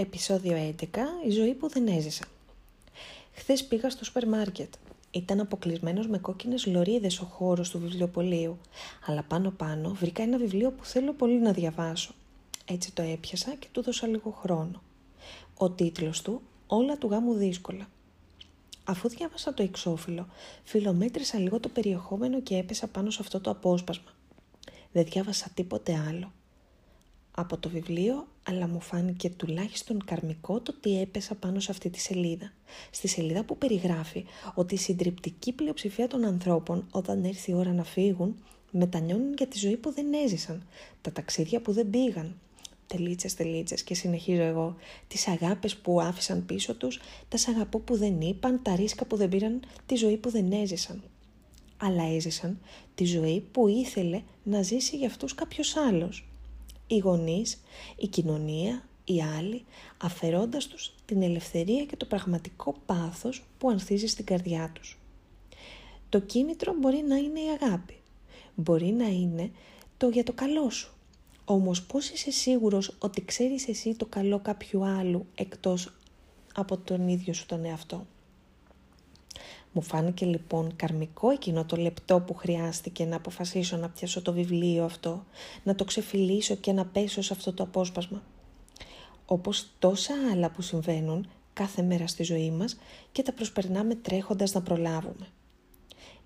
Επισόδιο 11. Η ζωή που δεν έζησα. Χθες πήγα στο σούπερ μάρκετ. Ήταν αποκλεισμένος με κόκκινες λωρίδες ο χώρος του βιβλιοπολίου, αλλά πάνω-πάνω βρήκα ένα βιβλίο που θέλω πολύ να διαβάσω. Έτσι το έπιασα και του δώσα λίγο χρόνο. Ο τίτλος του «Όλα του γάμου δύσκολα». Αφού διάβασα το εξώφυλλο, φιλομέτρησα λίγο το περιεχόμενο και έπεσα πάνω σε αυτό το απόσπασμα. Δεν διάβασα τίποτε άλλο από το βιβλίο, αλλά μου φάνηκε τουλάχιστον καρμικό το ότι έπεσα πάνω σε αυτή τη σελίδα. Στη σελίδα που περιγράφει ότι η συντριπτική πλειοψηφία των ανθρώπων όταν έρθει η ώρα να φύγουν, μετανιώνουν για τη ζωή που δεν έζησαν, τα ταξίδια που δεν πήγαν, τελίτσες τελίτσες και συνεχίζω εγώ, τις αγάπες που άφησαν πίσω τους, τα σ' που δεν είπαν, τα ρίσκα που δεν πήραν, τη ζωή που δεν έζησαν. Αλλά έζησαν τη ζωή που ήθελε να ζήσει για αυτούς κάποιος άλλος οι γονείς, η κοινωνία, οι άλλοι, αφαιρώντας τους την ελευθερία και το πραγματικό πάθος που ανθίζει στην καρδιά τους. Το κίνητρο μπορεί να είναι η αγάπη. Μπορεί να είναι το για το καλό σου. Όμως πώς είσαι σίγουρος ότι ξέρεις εσύ το καλό κάποιου άλλου εκτός από τον ίδιο σου τον εαυτό; Μου φάνηκε λοιπόν καρμικό εκείνο το λεπτό που χρειάστηκε να αποφασίσω να πιάσω το βιβλίο αυτό, να το ξεφυλίσω και να πέσω σε αυτό το απόσπασμα. Όπως τόσα άλλα που συμβαίνουν κάθε μέρα στη ζωή μας και τα προσπερνάμε τρέχοντας να προλάβουμε.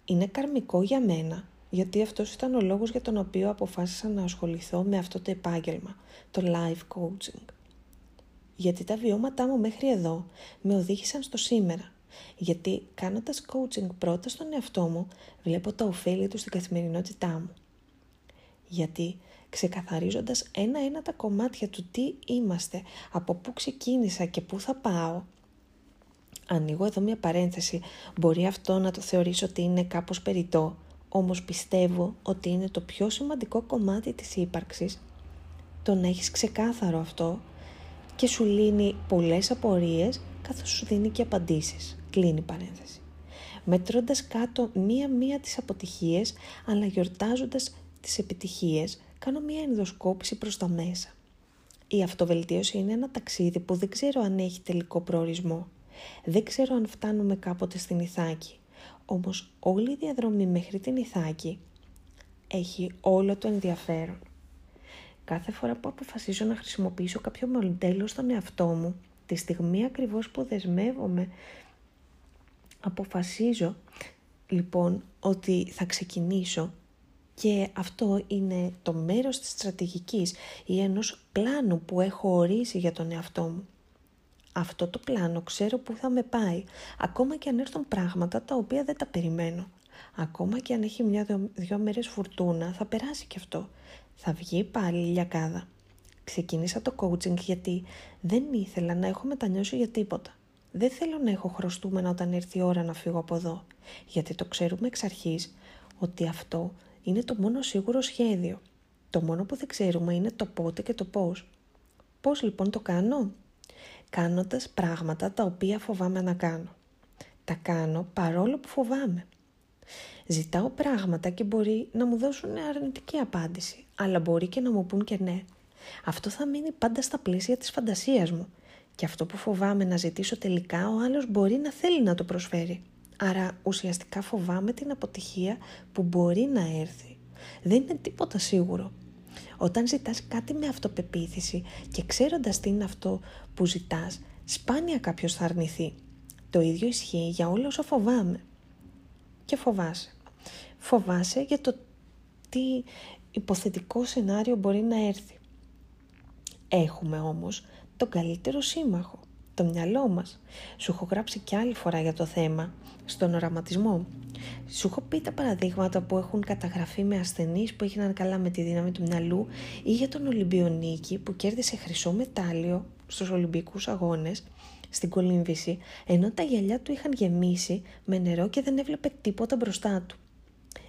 Είναι καρμικό για μένα, γιατί αυτός ήταν ο λόγος για τον οποίο αποφάσισα να ασχοληθώ με αυτό το επάγγελμα, το life coaching. Γιατί τα βιώματά μου μέχρι εδώ με οδήγησαν στο σήμερα γιατί κάνοντας coaching πρώτα στον εαυτό μου, βλέπω τα ωφέλη του στην καθημερινότητά μου. Γιατί ξεκαθαρίζοντας ένα-ένα τα κομμάτια του τι είμαστε, από πού ξεκίνησα και πού θα πάω, ανοίγω εδώ μια παρένθεση, μπορεί αυτό να το θεωρήσω ότι είναι κάπως περιττό, όμως πιστεύω ότι είναι το πιο σημαντικό κομμάτι της ύπαρξης, το να έχεις ξεκάθαρο αυτό και σου λύνει πολλές απορίες καθώς σου δίνει και απαντήσεις. Κλείνει η παρένθεση. Μετρώντας κάτω μία-μία τις αποτυχίες, αλλά γιορτάζοντας τις επιτυχίες, κάνω μία ενδοσκόπηση προς τα μέσα. Η αυτοβελτίωση είναι ένα ταξίδι που δεν ξέρω αν έχει τελικό προορισμό. Δεν ξέρω αν φτάνουμε κάποτε στην Ιθάκη. Όμως όλη η διαδρομή μέχρι την Ιθάκη έχει όλο το ενδιαφέρον. Κάθε φορά που αποφασίζω να χρησιμοποιήσω κάποιο μοντέλο στον εαυτό μου, τη στιγμή ακριβώς που δεσμεύομαι αποφασίζω λοιπόν ότι θα ξεκινήσω και αυτό είναι το μέρος της στρατηγικής ή ενός πλάνου που έχω ορίσει για τον εαυτό μου. Αυτό το πλάνο ξέρω που θα με πάει, ακόμα και αν έρθουν πράγματα τα οποία δεν τα περιμένω. Ακόμα και αν έχει μια-δυο μέρες φουρτούνα, θα περάσει και αυτό. Θα βγει πάλι η λιακάδα. Ξεκίνησα το coaching γιατί δεν ήθελα να έχω μετανιώσει για τίποτα. Δεν θέλω να έχω χρωστούμενα όταν έρθει η ώρα να φύγω από εδώ, γιατί το ξέρουμε εξ αρχής ότι αυτό είναι το μόνο σίγουρο σχέδιο. Το μόνο που δεν ξέρουμε είναι το πότε και το πώς. Πώς λοιπόν το κάνω; Κάνοντας πράγματα τα οποία φοβάμαι να κάνω. Τα κάνω παρόλο που φοβάμαι. Ζητάω πράγματα και μπορεί να μου δώσουν αρνητική απάντηση, αλλά μπορεί και να μου πούν και ναι. Αυτό θα μείνει πάντα στα πλαίσια της φαντασίας μου και αυτό που φοβάμαι να ζητήσω τελικά ο άλλος μπορεί να θέλει να το προσφέρει. Άρα ουσιαστικά φοβάμαι την αποτυχία που μπορεί να έρθει. Δεν είναι τίποτα σίγουρο. Όταν ζητάς κάτι με αυτοπεποίθηση και ξέροντας τι είναι αυτό που ζητάς, σπάνια κάποιος θα αρνηθεί. Το ίδιο ισχύει για όλα όσα φοβάμαι. Και φοβάσαι. Φοβάσαι για το τι υποθετικό σενάριο μπορεί να έρθει. Έχουμε όμως τον καλύτερο σύμμαχο, το μυαλό μας. Σου έχω γράψει κι άλλη φορά για το θέμα, στον οραματισμό. Σου έχω πει τα παραδείγματα που έχουν καταγραφεί με ασθενείς που έγιναν καλά με τη δύναμη του μυαλού ή για τον Ολυμπιονίκη που κέρδισε χρυσό μετάλλιο στους Ολυμπιακούς Αγώνες στην κολύμβηση, ενώ τα γυαλιά του είχαν γεμίσει με νερό και δεν έβλεπε τίποτα μπροστά του.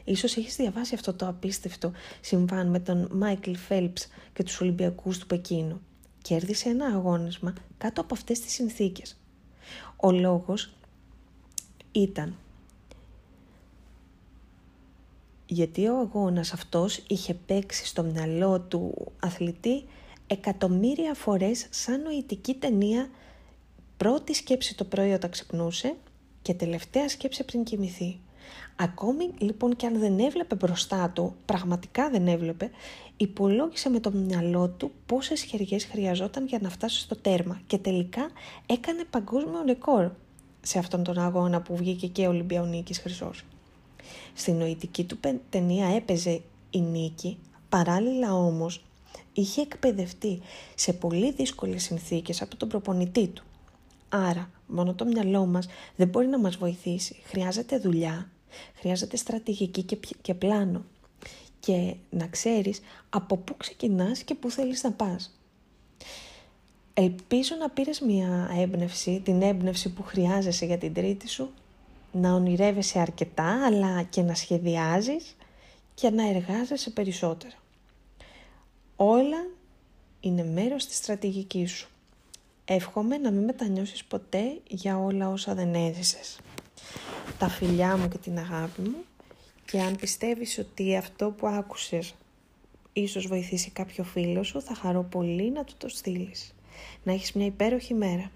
Ίσως έχεις διαβάσει αυτό το απίστευτο συμβάν με τον Μάικλ Φέλπς και τους Ολυμπιακούς του Πεκίνου κέρδισε ένα αγώνισμα κάτω από αυτές τις συνθήκες. Ο λόγος ήταν γιατί ο αγώνας αυτός είχε παίξει στο μυαλό του αθλητή εκατομμύρια φορές σαν νοητική ταινία πρώτη σκέψη το πρωί όταν ξυπνούσε και τελευταία σκέψη πριν κοιμηθεί. Ακόμη λοιπόν και αν δεν έβλεπε μπροστά του, πραγματικά δεν έβλεπε, υπολόγισε με το μυαλό του πόσες χεριές χρειαζόταν για να φτάσει στο τέρμα και τελικά έκανε παγκόσμιο ρεκόρ σε αυτόν τον αγώνα που βγήκε και ο Ολυμπιονίκης Χρυσός. Στην νοητική του ταινία έπαιζε η νίκη, παράλληλα όμως είχε εκπαιδευτεί σε πολύ δύσκολες συνθήκες από τον προπονητή του. Άρα, μόνο το μυαλό μας δεν μπορεί να μας βοηθήσει. Χρειάζεται δουλειά, χρειάζεται στρατηγική και, και πλάνο. Και να ξέρεις από πού ξεκινάς και πού θέλεις να πας. Ελπίζω να πήρες μια έμπνευση, την έμπνευση που χρειάζεσαι για την τρίτη σου, να ονειρεύεσαι αρκετά, αλλά και να σχεδιάζεις και να εργάζεσαι περισσότερα. Όλα είναι μέρος της στρατηγικής σου. Εύχομαι να μην μετανιώσεις ποτέ για όλα όσα δεν έζησες. Τα φιλιά μου και την αγάπη μου και αν πιστεύεις ότι αυτό που άκουσες ίσως βοηθήσει κάποιο φίλο σου, θα χαρώ πολύ να του το στείλεις. Να έχεις μια υπέροχη μέρα.